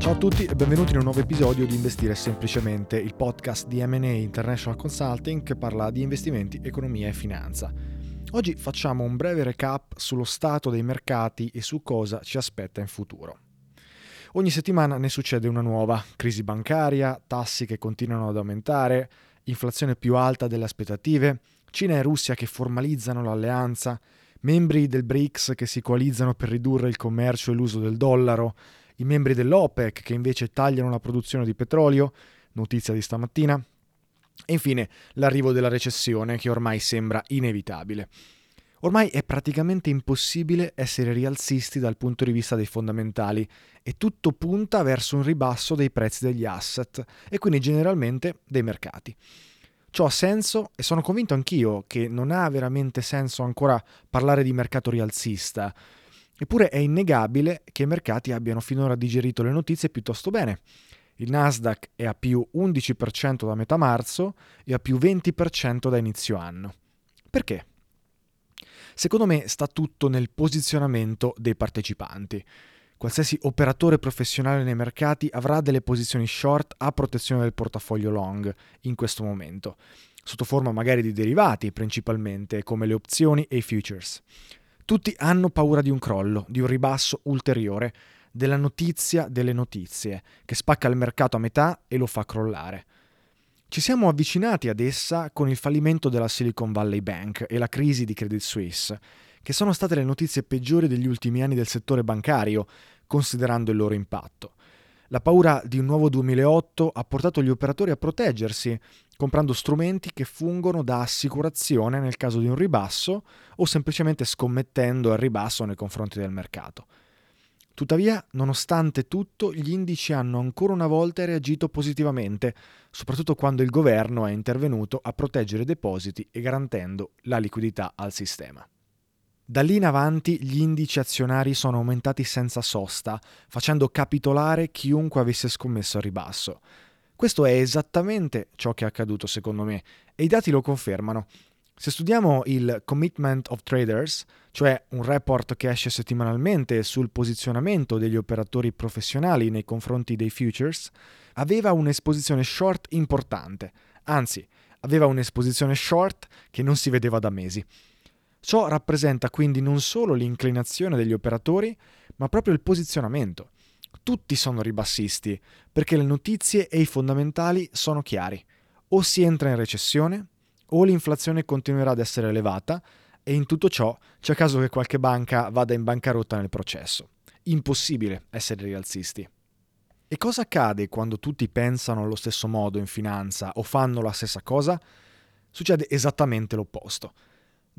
Ciao a tutti e benvenuti in un nuovo episodio di Investire Semplicemente, il podcast di M&A International Consulting che parla di investimenti, economia e finanza. Oggi facciamo un breve recap sullo stato dei mercati e su cosa ci aspetta in futuro. Ogni settimana ne succede una nuova, crisi bancaria, tassi che continuano ad aumentare, inflazione più alta delle aspettative, Cina e Russia che formalizzano l'alleanza, membri del BRICS che si coalizzano per ridurre il commercio e l'uso del dollaro, i membri dell'OPEC che invece tagliano la produzione di petrolio, notizia di stamattina, e infine l'arrivo della recessione che ormai sembra inevitabile. Ormai è praticamente impossibile essere rialzisti dal punto di vista dei fondamentali e tutto punta verso un ribasso dei prezzi degli asset e quindi generalmente dei mercati. Ciò ha senso e sono convinto anch'io che non ha veramente senso ancora parlare di mercato rialzista. Eppure è innegabile che i mercati abbiano finora digerito le notizie piuttosto bene. Il Nasdaq è a più 11% da metà marzo e a più 20% da inizio anno. Perché? Secondo me sta tutto nel posizionamento dei partecipanti. Qualsiasi operatore professionale nei mercati avrà delle posizioni short a protezione del portafoglio long in questo momento, sotto forma magari di derivati principalmente, come le opzioni e i futures. Tutti hanno paura di un crollo, di un ribasso ulteriore, della notizia delle notizie, che spacca il mercato a metà e lo fa crollare. Ci siamo avvicinati ad essa con il fallimento della Silicon Valley Bank e la crisi di Credit Suisse, che sono state le notizie peggiori degli ultimi anni del settore bancario, considerando il loro impatto. La paura di un nuovo 2008 ha portato gli operatori a proteggersi, comprando strumenti che fungono da assicurazione nel caso di un ribasso o semplicemente scommettendo al ribasso nei confronti del mercato. Tuttavia, nonostante tutto, gli indici hanno ancora una volta reagito positivamente, soprattutto quando il governo è intervenuto a proteggere i depositi e garantendo la liquidità al sistema. Da lì in avanti gli indici azionari sono aumentati senza sosta, facendo capitolare chiunque avesse scommesso al ribasso. Questo è esattamente ciò che è accaduto secondo me e i dati lo confermano. Se studiamo il Commitment of Traders, cioè un report che esce settimanalmente sul posizionamento degli operatori professionali nei confronti dei futures, aveva un'esposizione short importante, anzi aveva un'esposizione short che non si vedeva da mesi. Ciò rappresenta quindi non solo l'inclinazione degli operatori, ma proprio il posizionamento. Tutti sono ribassisti, perché le notizie e i fondamentali sono chiari. O si entra in recessione, o l'inflazione continuerà ad essere elevata e in tutto ciò c'è caso che qualche banca vada in bancarotta nel processo. Impossibile essere rialzisti. E cosa accade quando tutti pensano allo stesso modo in finanza o fanno la stessa cosa? Succede esattamente l'opposto.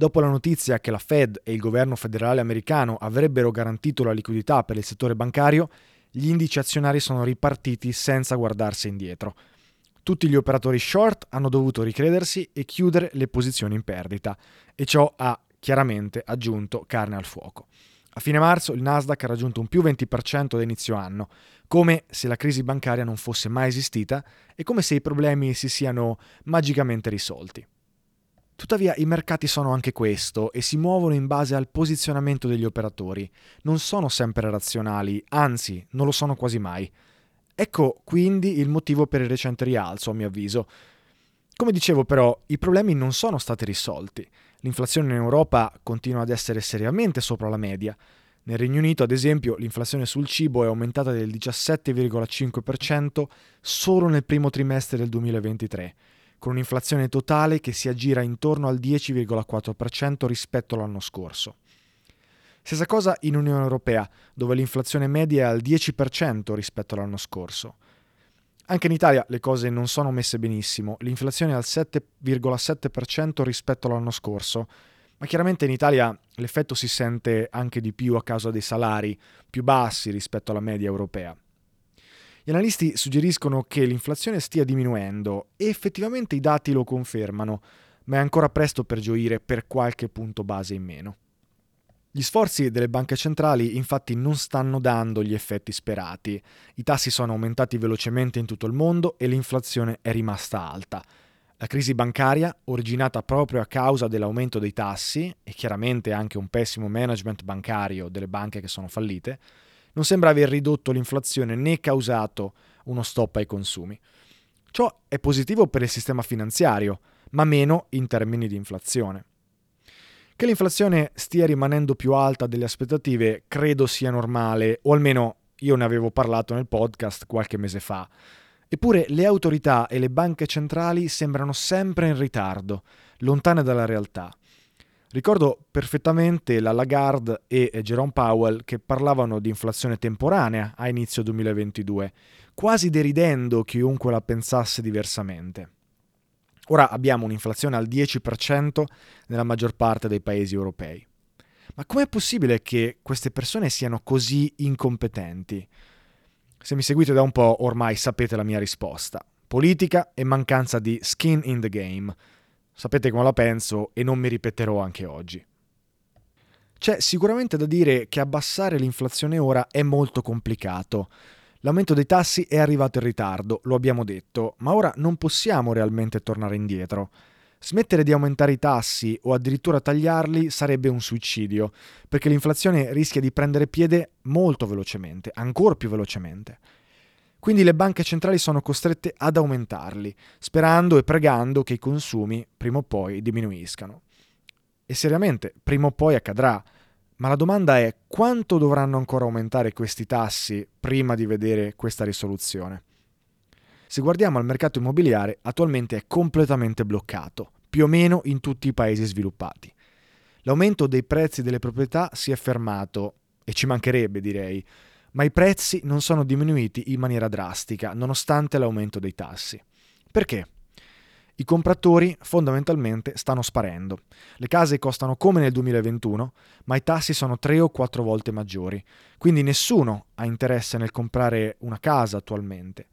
Dopo la notizia che la Fed e il governo federale americano avrebbero garantito la liquidità per il settore bancario, gli indici azionari sono ripartiti senza guardarsi indietro. Tutti gli operatori short hanno dovuto ricredersi e chiudere le posizioni in perdita e ciò ha chiaramente aggiunto carne al fuoco. A fine marzo il Nasdaq ha raggiunto un più 20% da inizio anno, come se la crisi bancaria non fosse mai esistita e come se i problemi si siano magicamente risolti. Tuttavia i mercati sono anche questo e si muovono in base al posizionamento degli operatori. Non sono sempre razionali, anzi non lo sono quasi mai. Ecco quindi il motivo per il recente rialzo, a mio avviso. Come dicevo però, i problemi non sono stati risolti. L'inflazione in Europa continua ad essere seriamente sopra la media. Nel Regno Unito, ad esempio, l'inflazione sul cibo è aumentata del 17,5% solo nel primo trimestre del 2023 con un'inflazione totale che si aggira intorno al 10,4% rispetto all'anno scorso. Stessa cosa in Unione Europea, dove l'inflazione media è al 10% rispetto all'anno scorso. Anche in Italia le cose non sono messe benissimo, l'inflazione è al 7,7% rispetto all'anno scorso, ma chiaramente in Italia l'effetto si sente anche di più a causa dei salari più bassi rispetto alla media europea. Gli analisti suggeriscono che l'inflazione stia diminuendo e effettivamente i dati lo confermano, ma è ancora presto per gioire per qualche punto base in meno. Gli sforzi delle banche centrali infatti non stanno dando gli effetti sperati. I tassi sono aumentati velocemente in tutto il mondo e l'inflazione è rimasta alta. La crisi bancaria, originata proprio a causa dell'aumento dei tassi e chiaramente anche un pessimo management bancario delle banche che sono fallite, non sembra aver ridotto l'inflazione né causato uno stop ai consumi. Ciò è positivo per il sistema finanziario, ma meno in termini di inflazione. Che l'inflazione stia rimanendo più alta delle aspettative credo sia normale, o almeno io ne avevo parlato nel podcast qualche mese fa. Eppure le autorità e le banche centrali sembrano sempre in ritardo, lontane dalla realtà. Ricordo perfettamente la Lagarde e Jerome Powell che parlavano di inflazione temporanea a inizio 2022, quasi deridendo chiunque la pensasse diversamente. Ora abbiamo un'inflazione al 10% nella maggior parte dei paesi europei. Ma com'è possibile che queste persone siano così incompetenti? Se mi seguite da un po' ormai sapete la mia risposta. Politica e mancanza di skin in the game Sapete come la penso e non mi ripeterò anche oggi. C'è sicuramente da dire che abbassare l'inflazione ora è molto complicato. L'aumento dei tassi è arrivato in ritardo, lo abbiamo detto, ma ora non possiamo realmente tornare indietro. Smettere di aumentare i tassi o addirittura tagliarli sarebbe un suicidio, perché l'inflazione rischia di prendere piede molto velocemente, ancora più velocemente. Quindi le banche centrali sono costrette ad aumentarli, sperando e pregando che i consumi prima o poi diminuiscano. E seriamente, prima o poi accadrà. Ma la domanda è quanto dovranno ancora aumentare questi tassi prima di vedere questa risoluzione? Se guardiamo al mercato immobiliare, attualmente è completamente bloccato, più o meno in tutti i paesi sviluppati. L'aumento dei prezzi delle proprietà si è fermato, e ci mancherebbe direi, ma i prezzi non sono diminuiti in maniera drastica nonostante l'aumento dei tassi. Perché? I compratori fondamentalmente stanno sparendo. Le case costano come nel 2021, ma i tassi sono tre o quattro volte maggiori, quindi nessuno ha interesse nel comprare una casa attualmente.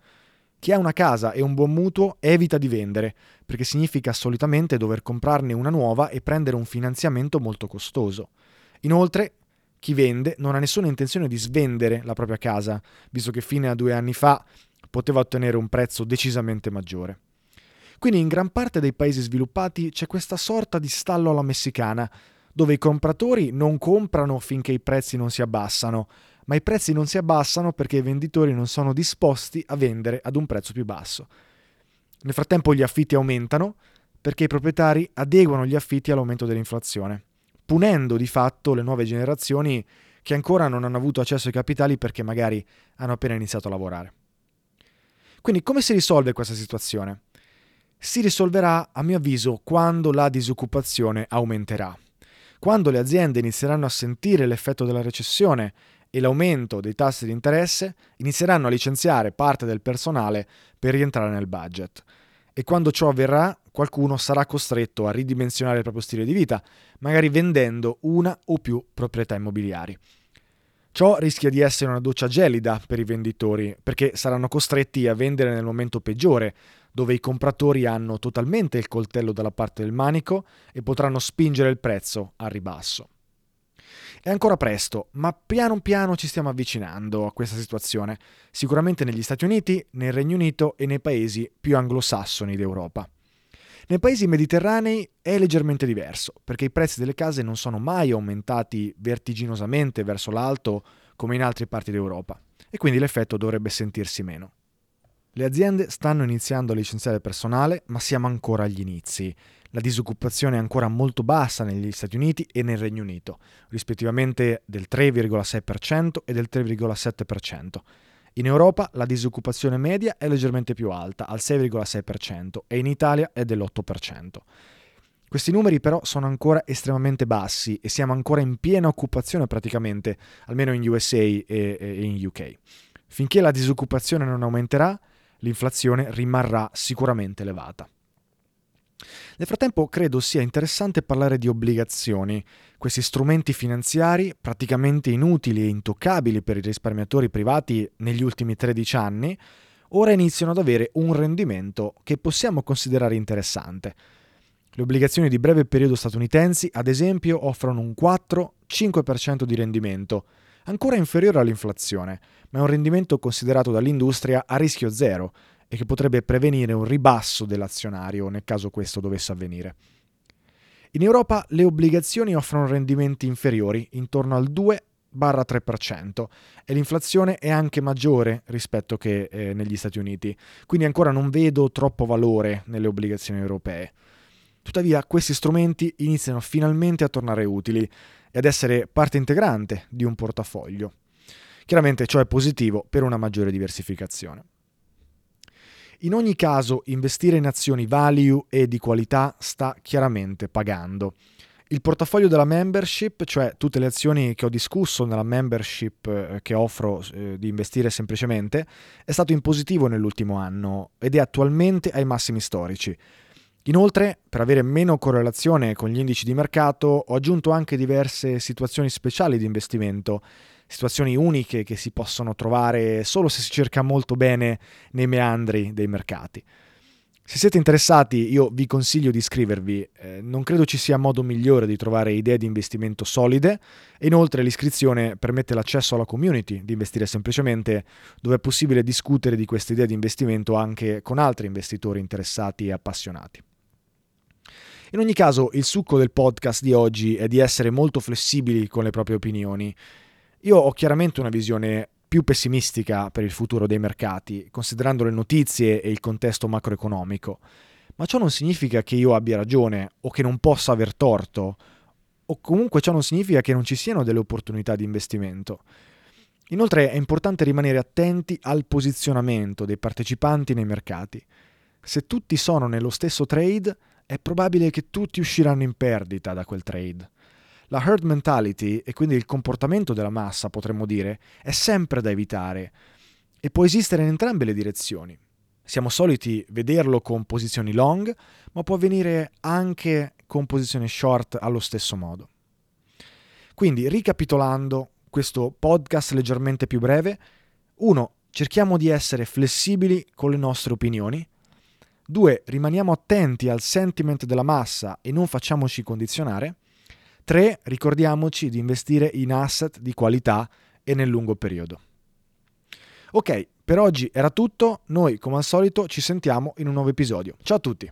Chi ha una casa e un buon mutuo evita di vendere, perché significa solitamente dover comprarne una nuova e prendere un finanziamento molto costoso. Inoltre, chi vende non ha nessuna intenzione di svendere la propria casa, visto che fino a due anni fa poteva ottenere un prezzo decisamente maggiore. Quindi in gran parte dei paesi sviluppati c'è questa sorta di stallo alla messicana, dove i compratori non comprano finché i prezzi non si abbassano, ma i prezzi non si abbassano perché i venditori non sono disposti a vendere ad un prezzo più basso. Nel frattempo gli affitti aumentano perché i proprietari adeguano gli affitti all'aumento dell'inflazione punendo di fatto le nuove generazioni che ancora non hanno avuto accesso ai capitali perché magari hanno appena iniziato a lavorare. Quindi come si risolve questa situazione? Si risolverà, a mio avviso, quando la disoccupazione aumenterà. Quando le aziende inizieranno a sentire l'effetto della recessione e l'aumento dei tassi di interesse inizieranno a licenziare parte del personale per rientrare nel budget. E quando ciò avverrà, qualcuno sarà costretto a ridimensionare il proprio stile di vita, magari vendendo una o più proprietà immobiliari. Ciò rischia di essere una doccia gelida per i venditori, perché saranno costretti a vendere nel momento peggiore, dove i compratori hanno totalmente il coltello dalla parte del manico e potranno spingere il prezzo al ribasso. È ancora presto, ma piano piano ci stiamo avvicinando a questa situazione, sicuramente negli Stati Uniti, nel Regno Unito e nei paesi più anglosassoni d'Europa. Nei paesi mediterranei è leggermente diverso, perché i prezzi delle case non sono mai aumentati vertiginosamente verso l'alto come in altre parti d'Europa, e quindi l'effetto dovrebbe sentirsi meno. Le aziende stanno iniziando a licenziare personale, ma siamo ancora agli inizi. La disoccupazione è ancora molto bassa negli Stati Uniti e nel Regno Unito, rispettivamente del 3,6% e del 3,7%. In Europa la disoccupazione media è leggermente più alta, al 6,6%, e in Italia è dell'8%. Questi numeri però sono ancora estremamente bassi e siamo ancora in piena occupazione praticamente, almeno in USA e, in UK. Finché la disoccupazione non aumenterà, l'inflazione rimarrà sicuramente elevata. Nel frattempo credo sia interessante parlare di obbligazioni, questi strumenti finanziari praticamente inutili e intoccabili per i risparmiatori privati negli ultimi 13 anni, ora iniziano ad avere un rendimento che possiamo considerare interessante. Le obbligazioni di breve periodo statunitensi, ad esempio, offrono un 4-5% di rendimento, ancora inferiore all'inflazione, ma è un rendimento considerato dall'industria a rischio zero e che potrebbe prevenire un ribasso dell'azionario nel caso questo dovesse avvenire. In Europa le obbligazioni offrono rendimenti inferiori, intorno al 2-3%, e l'inflazione è anche maggiore rispetto che eh, negli Stati Uniti, quindi ancora non vedo troppo valore nelle obbligazioni europee. Tuttavia questi strumenti iniziano finalmente a tornare utili e ad essere parte integrante di un portafoglio. Chiaramente ciò è positivo per una maggiore diversificazione. In ogni caso, investire in azioni value e di qualità sta chiaramente pagando. Il portafoglio della membership, cioè tutte le azioni che ho discusso nella membership eh, che offro eh, di investire semplicemente, è stato in positivo nell'ultimo anno ed è attualmente ai massimi storici. Inoltre, per avere meno correlazione con gli indici di mercato, ho aggiunto anche diverse situazioni speciali di investimento, situazioni uniche che si possono trovare solo se si cerca molto bene nei meandri dei mercati. Se siete interessati, io vi consiglio di iscrivervi. Eh, non credo ci sia modo migliore di trovare idee di investimento solide e inoltre l'iscrizione permette l'accesso alla community di investire semplicemente, dove è possibile discutere di queste idee di investimento anche con altri investitori interessati e appassionati. In ogni caso, il succo del podcast di oggi è di essere molto flessibili con le proprie opinioni. Io ho chiaramente una visione più pessimistica per il futuro dei mercati, considerando le notizie e il contesto macroeconomico, ma ciò non significa che io abbia ragione o che non possa aver torto, o comunque ciò non significa che non ci siano delle opportunità di investimento. Inoltre è importante rimanere attenti al posizionamento dei partecipanti nei mercati. Se tutti sono nello stesso trade, è probabile che tutti usciranno in perdita da quel trade. La herd mentality, e quindi il comportamento della massa, potremmo dire, è sempre da evitare e può esistere in entrambe le direzioni. Siamo soliti vederlo con posizioni long, ma può avvenire anche con posizioni short allo stesso modo. Quindi, ricapitolando questo podcast leggermente più breve, 1. Cerchiamo di essere flessibili con le nostre opinioni 2. Rimaniamo attenti al sentiment della massa e non facciamoci condizionare. 3. Ricordiamoci di investire in asset di qualità e nel lungo periodo. Ok, per oggi era tutto, noi come al solito ci sentiamo in un nuovo episodio. Ciao a tutti!